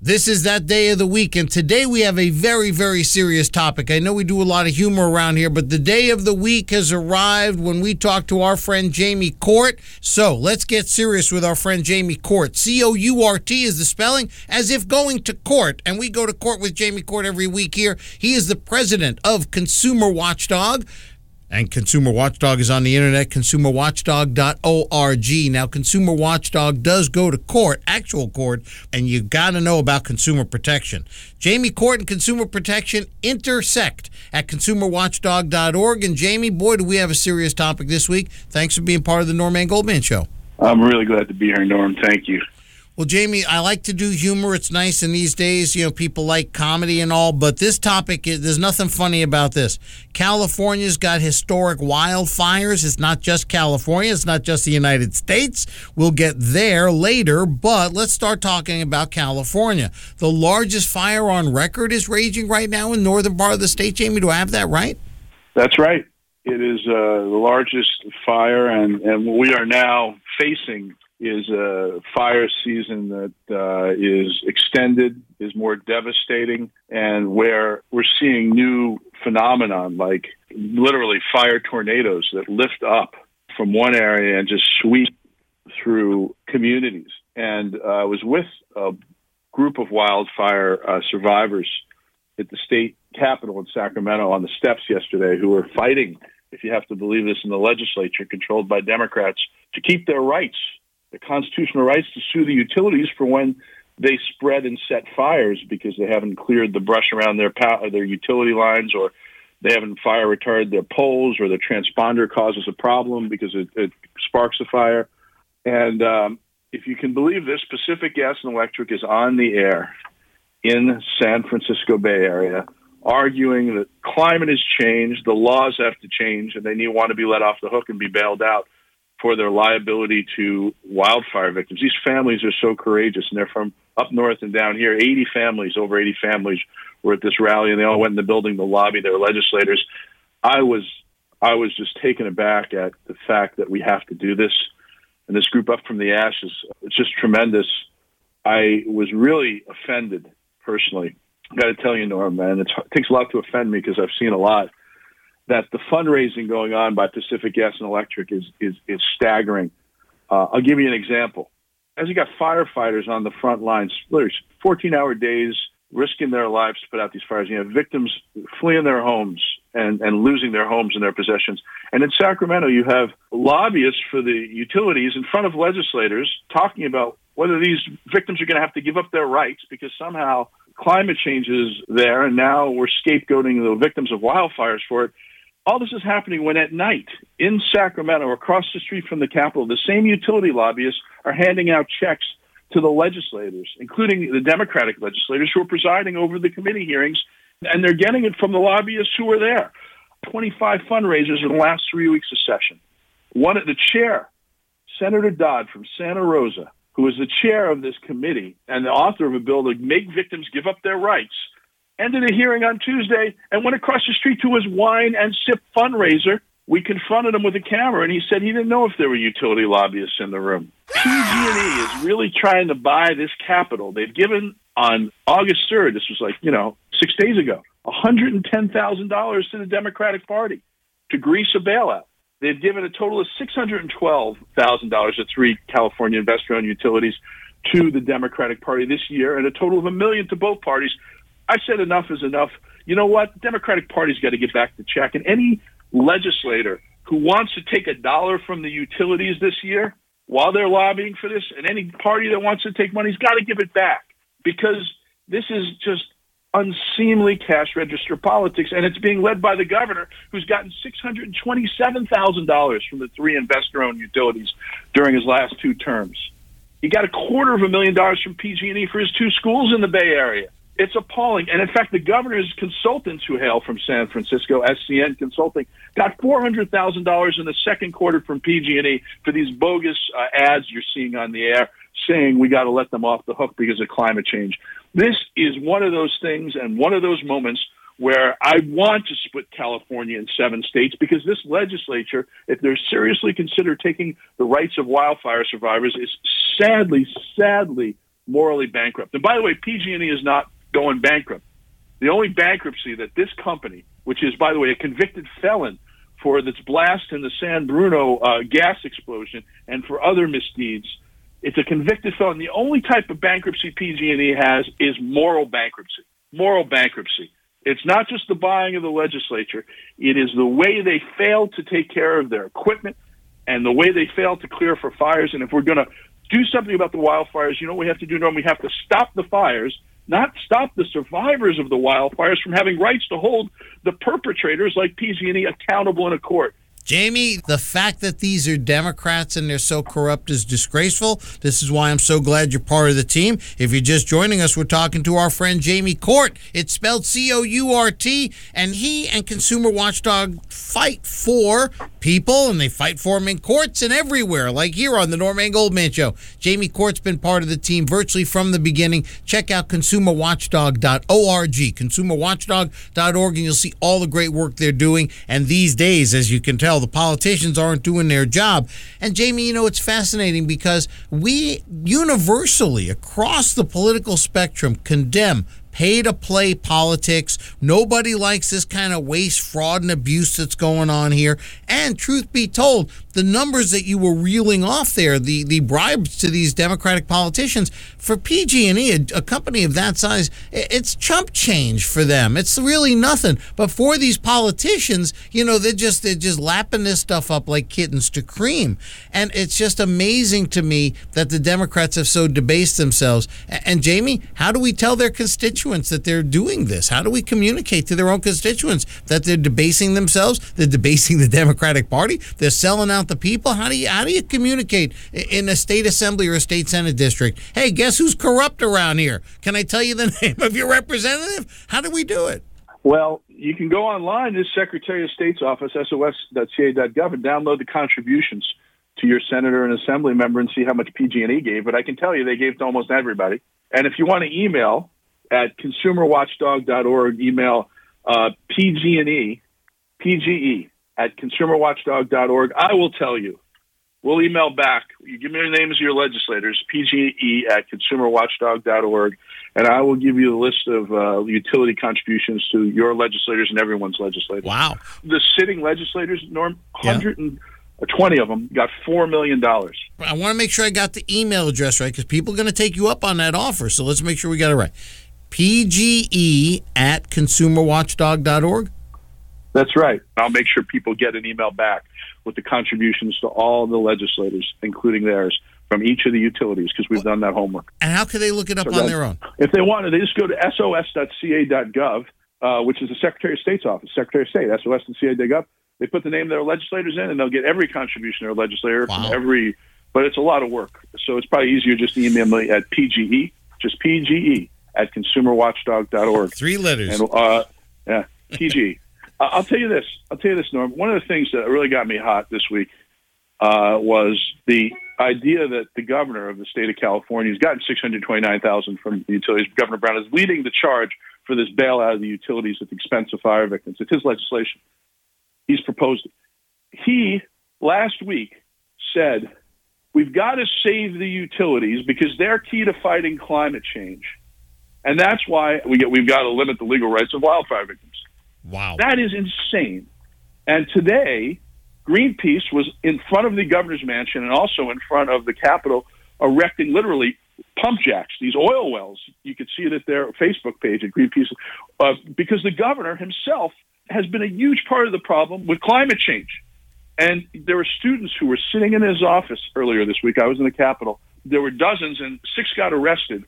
This is that day of the week, and today we have a very, very serious topic. I know we do a lot of humor around here, but the day of the week has arrived when we talk to our friend Jamie Court. So let's get serious with our friend Jamie Court. C O U R T is the spelling, as if going to court. And we go to court with Jamie Court every week here. He is the president of Consumer Watchdog. And Consumer Watchdog is on the internet, consumerwatchdog.org. Now, Consumer Watchdog does go to court, actual court, and you got to know about consumer protection. Jamie Court and consumer protection intersect at consumerwatchdog.org. And Jamie, boy, do we have a serious topic this week. Thanks for being part of the Norman Goldman Show. I'm really glad to be here, Norm. Thank you. Well, Jamie, I like to do humor. It's nice in these days. You know, people like comedy and all, but this topic, there's nothing funny about this. California's got historic wildfires. It's not just California, it's not just the United States. We'll get there later, but let's start talking about California. The largest fire on record is raging right now in northern part of the state. Jamie, do I have that right? That's right. It is uh, the largest fire, and, and we are now facing is a fire season that uh, is extended, is more devastating, and where we're seeing new phenomenon like literally fire tornadoes that lift up from one area and just sweep through communities. And uh, I was with a group of wildfire uh, survivors at the state capitol in Sacramento on the steps yesterday who were fighting, if you have to believe this, in the legislature controlled by Democrats to keep their rights the constitutional rights to sue the utilities for when they spread and set fires because they haven't cleared the brush around their power, their utility lines or they haven't fire retarded their poles or the transponder causes a problem because it, it sparks a fire. And um, if you can believe this, Pacific Gas and Electric is on the air in San Francisco Bay Area arguing that climate has changed, the laws have to change, and they need want to be let off the hook and be bailed out for their liability to wildfire victims. These families are so courageous, and they're from up north and down here. 80 families, over 80 families, were at this rally, and they all went in the building to lobby their legislators. I was, I was just taken aback at the fact that we have to do this, and this group up from the ashes. It's just tremendous. I was really offended personally. I got to tell you, Norm, man, it takes a lot to offend me because I've seen a lot that the fundraising going on by Pacific Gas and Electric is is, is staggering. Uh, I'll give you an example. As you got firefighters on the front lines, literally 14 hour days, risking their lives to put out these fires. You have victims fleeing their homes and, and losing their homes and their possessions. And in Sacramento, you have lobbyists for the utilities in front of legislators talking about whether these victims are going to have to give up their rights because somehow climate change is there, and now we're scapegoating the victims of wildfires for it. All this is happening when at night in Sacramento, across the street from the Capitol, the same utility lobbyists are handing out checks to the legislators, including the Democratic legislators who are presiding over the committee hearings, and they're getting it from the lobbyists who are there. 25 fundraisers in the last three weeks of session. One at the chair, Senator Dodd from Santa Rosa, who is the chair of this committee and the author of a bill to make victims give up their rights, ended a hearing on Tuesday and went across the street to his wine and sip fundraiser. We confronted him with a camera, and he said he didn't know if there were utility lobbyists in the room. PG&E is really trying to buy this capital. They've given on August 3rd, this was like, you know, six days ago, $110,000 to the Democratic Party to grease a bailout. They've given a total of $612,000 to three California investor owned utilities to the Democratic Party this year and a total of a million to both parties I said enough is enough. You know what? The Democratic Party's got to get back to check. And any legislator who wants to take a dollar from the utilities this year while they're lobbying for this, and any party that wants to take money has got to give it back because this is just unseemly cash register politics, and it's being led by the governor, who's gotten six hundred twenty-seven thousand dollars from the three investor-owned utilities during his last two terms. He got a quarter of a million dollars from PG&E for his two schools in the Bay Area. It's appalling. And in fact, the governor's consultants who hail from San Francisco, SCN Consulting, got $400,000 in the second quarter from PG&E for these bogus uh, ads you're seeing on the air saying we got to let them off the hook because of climate change. This is one of those things and one of those moments where I want to split California in seven states because this legislature, if they're seriously consider taking the rights of wildfire survivors, is sadly, sadly morally bankrupt. And by the way, PG&E is not going bankrupt. The only bankruptcy that this company, which is by the way a convicted felon for its blast in the San Bruno uh, gas explosion and for other misdeeds, it's a convicted felon. The only type of bankruptcy PG&E has is moral bankruptcy. Moral bankruptcy. It's not just the buying of the legislature. It is the way they fail to take care of their equipment and the way they fail to clear for fires. And if we're going to do something about the wildfires, you know what we have to do, Norm? We have to stop the fires, not stop the survivors of the wildfires from having rights to hold the perpetrators like PG&E accountable in a court. Jamie, the fact that these are Democrats and they're so corrupt is disgraceful. This is why I'm so glad you're part of the team. If you're just joining us, we're talking to our friend Jamie Court. It's spelled C O U R T, and he and Consumer Watchdog fight for people, and they fight for them in courts and everywhere, like here on the Norman Goldman Show. Jamie Court's been part of the team virtually from the beginning. Check out consumerwatchdog.org, consumerwatchdog.org, and you'll see all the great work they're doing. And these days, as you can tell, the politicians aren't doing their job. And Jamie, you know, it's fascinating because we universally across the political spectrum condemn pay to play politics. Nobody likes this kind of waste, fraud, and abuse that's going on here. And truth be told, the numbers that you were reeling off there, the, the bribes to these Democratic politicians, for PG&E, a, a company of that size, it's chump change for them. It's really nothing. But for these politicians, you know, they're just they're just lapping this stuff up like kittens to cream. And it's just amazing to me that the Democrats have so debased themselves. And, and Jamie, how do we tell their constituents? Constituents that they're doing this? How do we communicate to their own constituents that they're debasing themselves? They're debasing the Democratic Party. They're selling out the people. How do you how do you communicate in a state assembly or a state senate district? Hey, guess who's corrupt around here? Can I tell you the name of your representative? How do we do it? Well, you can go online to Secretary of State's office, sos.ca.gov, and download the contributions to your senator and assembly member and see how much PG&E gave. But I can tell you they gave to almost everybody. And if you want to email at consumerwatchdog.org. Email uh, PG&E, PGE at consumerwatchdog.org. I will tell you. We'll email back. You give me the names of your legislators, PGE at consumerwatchdog.org, and I will give you a list of uh, utility contributions to your legislators and everyone's legislators. Wow. The sitting legislators, Norm, 120 of them got $4 million. I want to make sure I got the email address right because people are going to take you up on that offer. So let's make sure we got it right. PGE at consumerwatchdog.org? That's right. I'll make sure people get an email back with the contributions to all the legislators, including theirs, from each of the utilities, because we've done that homework. And how can they look it up so on their own? If they want to, they just go to sos.ca.gov, uh, which is the Secretary of State's office, Secretary of State, sos.ca.gov. They put the name of their legislators in, and they'll get every contribution their legislator wow. from every. But it's a lot of work, so it's probably easier just to email me at PGE, just PGE at consumerwatchdog.org. Three letters. And, uh, yeah, PG. I'll tell you this. I'll tell you this, Norm. One of the things that really got me hot this week uh, was the idea that the governor of the state of California has gotten 629000 from the utilities. Governor Brown is leading the charge for this bailout of the utilities at the expense of fire victims. It's his legislation. He's proposed it. He, last week, said, We've got to save the utilities because they're key to fighting climate change. And that's why we get, we've got to limit the legal rights of wildfire victims. Wow. That is insane. And today, Greenpeace was in front of the governor's mansion and also in front of the Capitol erecting literally pump jacks, these oil wells. You could see it at their Facebook page at Greenpeace, uh, because the governor himself has been a huge part of the problem with climate change. And there were students who were sitting in his office earlier this week. I was in the Capitol. There were dozens, and six got arrested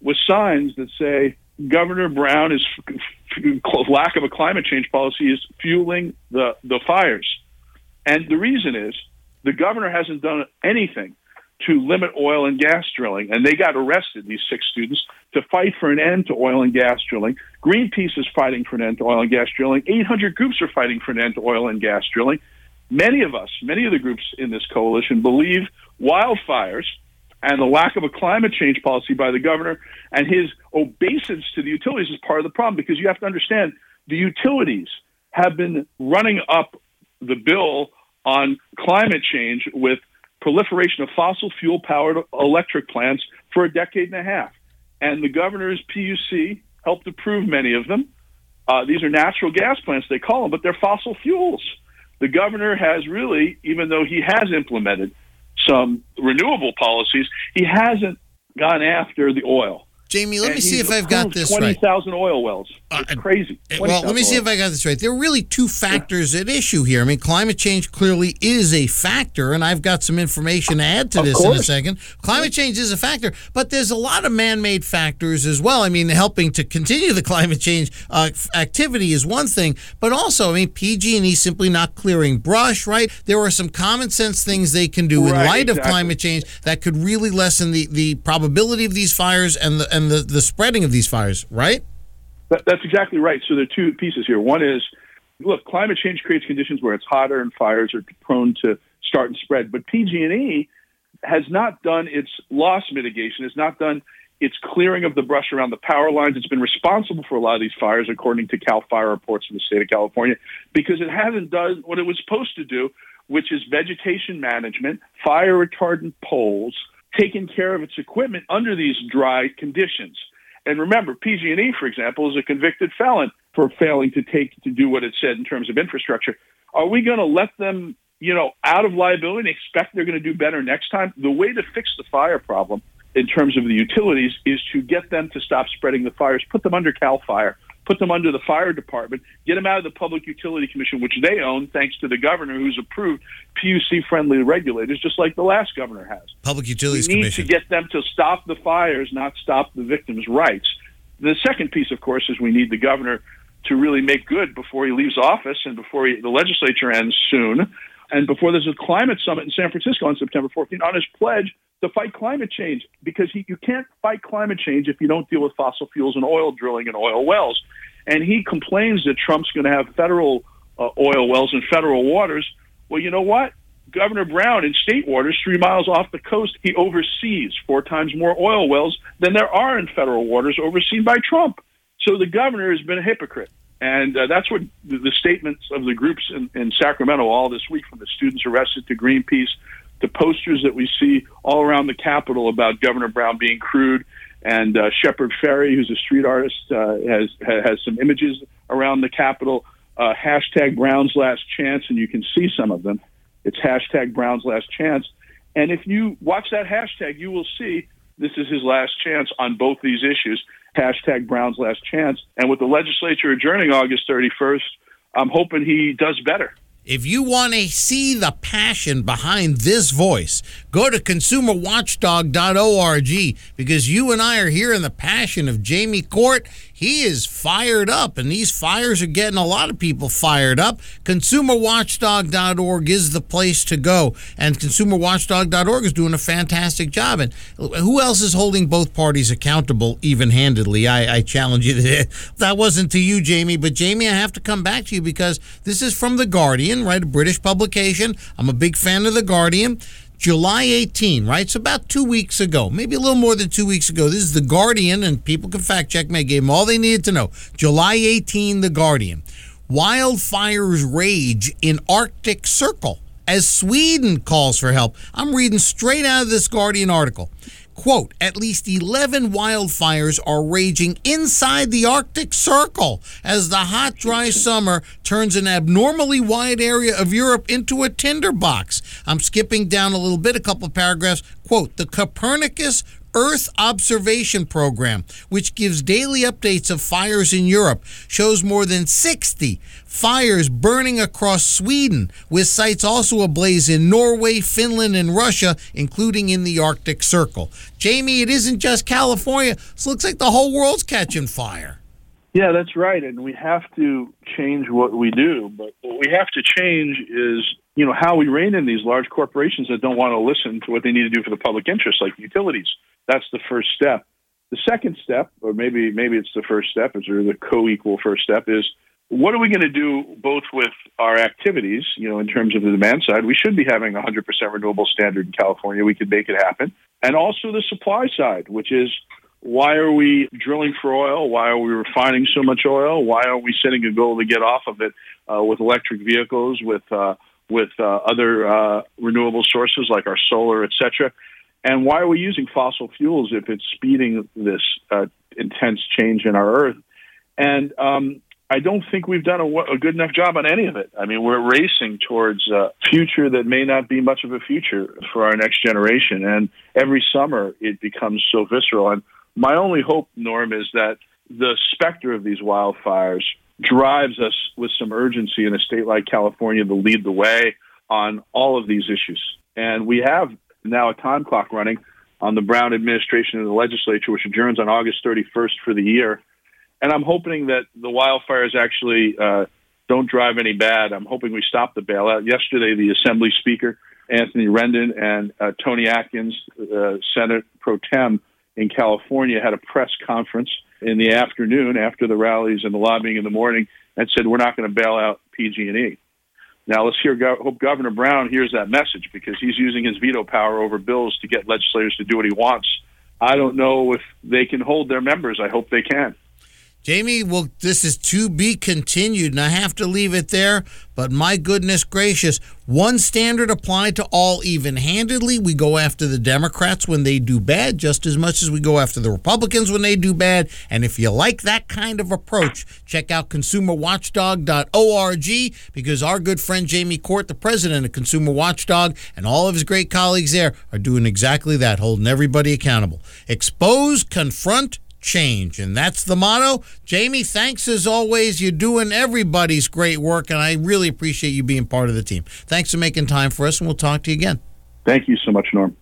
with signs that say Governor Brown is lack of a climate change policy is fueling the the fires, and the reason is the governor hasn't done anything to limit oil and gas drilling, and they got arrested. These six students to fight for an end to oil and gas drilling. Greenpeace is fighting for an end to oil and gas drilling. 800 groups are fighting for an end to oil and gas drilling. Many of us, many of the groups in this coalition, believe wildfires and the lack of a climate change policy by the governor and his obeisance to the utilities is part of the problem because you have to understand the utilities have been running up the bill on climate change with proliferation of fossil fuel powered electric plants for a decade and a half. And the governor's PUC helped approve many of them. Uh, these are natural gas plants, they call them, but they're fossil fuels. The governor has really, even though he has implemented some renewable policies, he hasn't gone after the oil. Jamie, let And me see if I've got this 20,000 right. oil wells. Uh, It's crazy. Well, let me 20,000 see if I got this right. There are really two factors at issue here. I mean, climate change clearly is a factor, and I've got some information to add to Of this in a second. Climate change is a factor, but there's a lot of man made factors as well. I mean, helping to continue the climate change uh, activity is one thing, but also, I mean, PG&E simply not clearing brush, right? There are some common sense things they can do in Right, light of climate change that could really lessen the, the probability of these fires and the, and the, the spreading of these fires, right? That, that's exactly right. So there are two pieces here. One is, look, climate change creates conditions where it's hotter and fires are prone to start and spread. But PG&E has not done its loss mitigation, has not done its clearing of the brush around the power lines. It's been responsible for a lot of these fires, according to Cal Fire reports in the state of California, because it hasn't done what it was supposed to do, which is vegetation management, fire retardant poles, taking care of its equipment under these dry conditions. And remember, PG&E, for example, is a convicted felon for failing to take to do what it said in terms of infrastructure. Are we going to let them, you know, out of liability and expect they're going to do better next time? The way to fix the fire problem in terms of the utilities is to get them to stop spreading the fires, put them under Cal Fire, put them under the fire department, get them out of the Public Utility Commission, which they own thanks to the governor who's approved PUC friendly regulators, just like the last governor has Public we Utilities need Commission. to get them to stop the fires, not stop the victims' rights. The second piece, of course, is we need the governor to really make good before he leaves office and before he, the legislature ends soon, and before there's a climate summit in San Francisco on September 14th on his pledge to fight climate change because he, you can't fight climate change if you don't deal with fossil fuels and oil drilling and oil wells. And he complains that Trump's going to have federal uh, oil wells and federal waters. Well, you know what? Governor Brown in state waters, three miles off the coast, he oversees four times more oil wells than there are in federal waters overseen by Trump. So the governor has been a hypocrite. And uh, that's what the, the statements of the groups in, in Sacramento all this week, from the students arrested to Greenpeace, to posters that we see all around the Capitol about Governor Brown being crude. And uh, Shepard Fairey, who's a street artist, uh, has has some images around the Capitol. Uh, hashtag Brown's Last Chance, and you can see some of them. It's hashtag Brown's Last Chance. And if you watch that hashtag, you will see this is his last chance on both these issues. Hashtag Brown's Last Chance. And with the legislature adjourning August 31st, I'm hoping he does better. If you want to see the passion behind this voice, go to consumerwatchdog.org because you and I are hearing the passion of Jamie Court. He is fired up, and these fires are getting a lot of people fired up. ConsumerWatchdog.org is the place to go, and ConsumerWatchdog.org is doing a fantastic job. And who else is holding both parties accountable even handedly? I, I challenge you to that wasn't to you, Jamie, but Jamie, I have to come back to you because this is from The Guardian, right? A British publication. I'm a big fan of The Guardian. July 18, right? It's about two weeks ago, maybe a little more than two weeks ago. This is The Guardian, and people can fact check me. I gave them all they needed to know. July 18, The Guardian. Wildfires rage in Arctic Circle as Sweden calls for help. I'm reading straight out of this Guardian article. Quote, at least 11 wildfires are raging inside the Arctic Circle as the hot, dry summer turns an abnormally wide area of Europe into a tinderbox. I'm skipping down a little bit, a couple of paragraphs. Quote, the Copernicus Earth Observation Program, which gives daily updates of fires in Europe, shows more than 60 fires burning across Sweden, with sites also ablaze in Norway, Finland, and Russia, including in the Arctic Circle. Jamie, it isn't just California. It looks like the whole world's catching fire. Yeah, that's right. And we have to change what we do. But what we have to change is, you know, how we rein in these large corporations that don't want to listen to what they need to do for the public interest, like utilities. That's the first step. The second step, or maybe maybe it's the first step, is or the co-equal first step, is what are we going to do both with our activities, you know, in terms of the demand side? We should be having a 100% renewable standard in California. We could make it happen. And also the supply side, which is why are we drilling for oil? Why are we refining so much oil? Why are we setting a goal to get off of it uh, with electric vehicles, with uh, with uh, other uh, renewable sources like our solar, et cetera. And why are we using fossil fuels if it's speeding this uh, intense change in our Earth? And um, I don't think we've done a, a, good enough job on any of it. I mean, we're racing towards a future that may not be much of a future for our next generation. And every summer it becomes so visceral. And my only hope, Norm, is that the specter of these wildfires drives us with some urgency in a state like California to lead the way on all of these issues. And we have now a time clock running on the Brown administration of the legislature, which adjourns on August 31st for the year. And I'm hoping that the wildfires actually uh, don't drive any bad. I'm hoping we stop the bailout. Yesterday, the Assembly Speaker, Anthony Rendon, and uh, Toni Atkins, uh, Senate pro tem in California, had a press conference in the afternoon after the rallies and the lobbying in the morning and said, we're not going to bail out PG&E. Now let's hear. Hope Governor Brown hears that message because he's using his veto power over bills to get legislators to do what he wants. I don't know if they can hold their members. I hope they can. Jamie, well, this is to be continued, and I have to leave it there. But my goodness gracious, one standard applied to all even handedly. We go after the Democrats when they do bad just as much as we go after the Republicans when they do bad. And if you like that kind of approach, check out consumerwatchdog.org because our good friend Jamie Court, the president of Consumer Watchdog, and all of his great colleagues there are doing exactly that, holding everybody accountable. Expose, confront, change. And that's the motto. Jamie, thanks as always. You're doing everybody's great work, and I really appreciate you being part of the team. Thanks for making time for us, and we'll talk to you again. Thank you so much, Norm.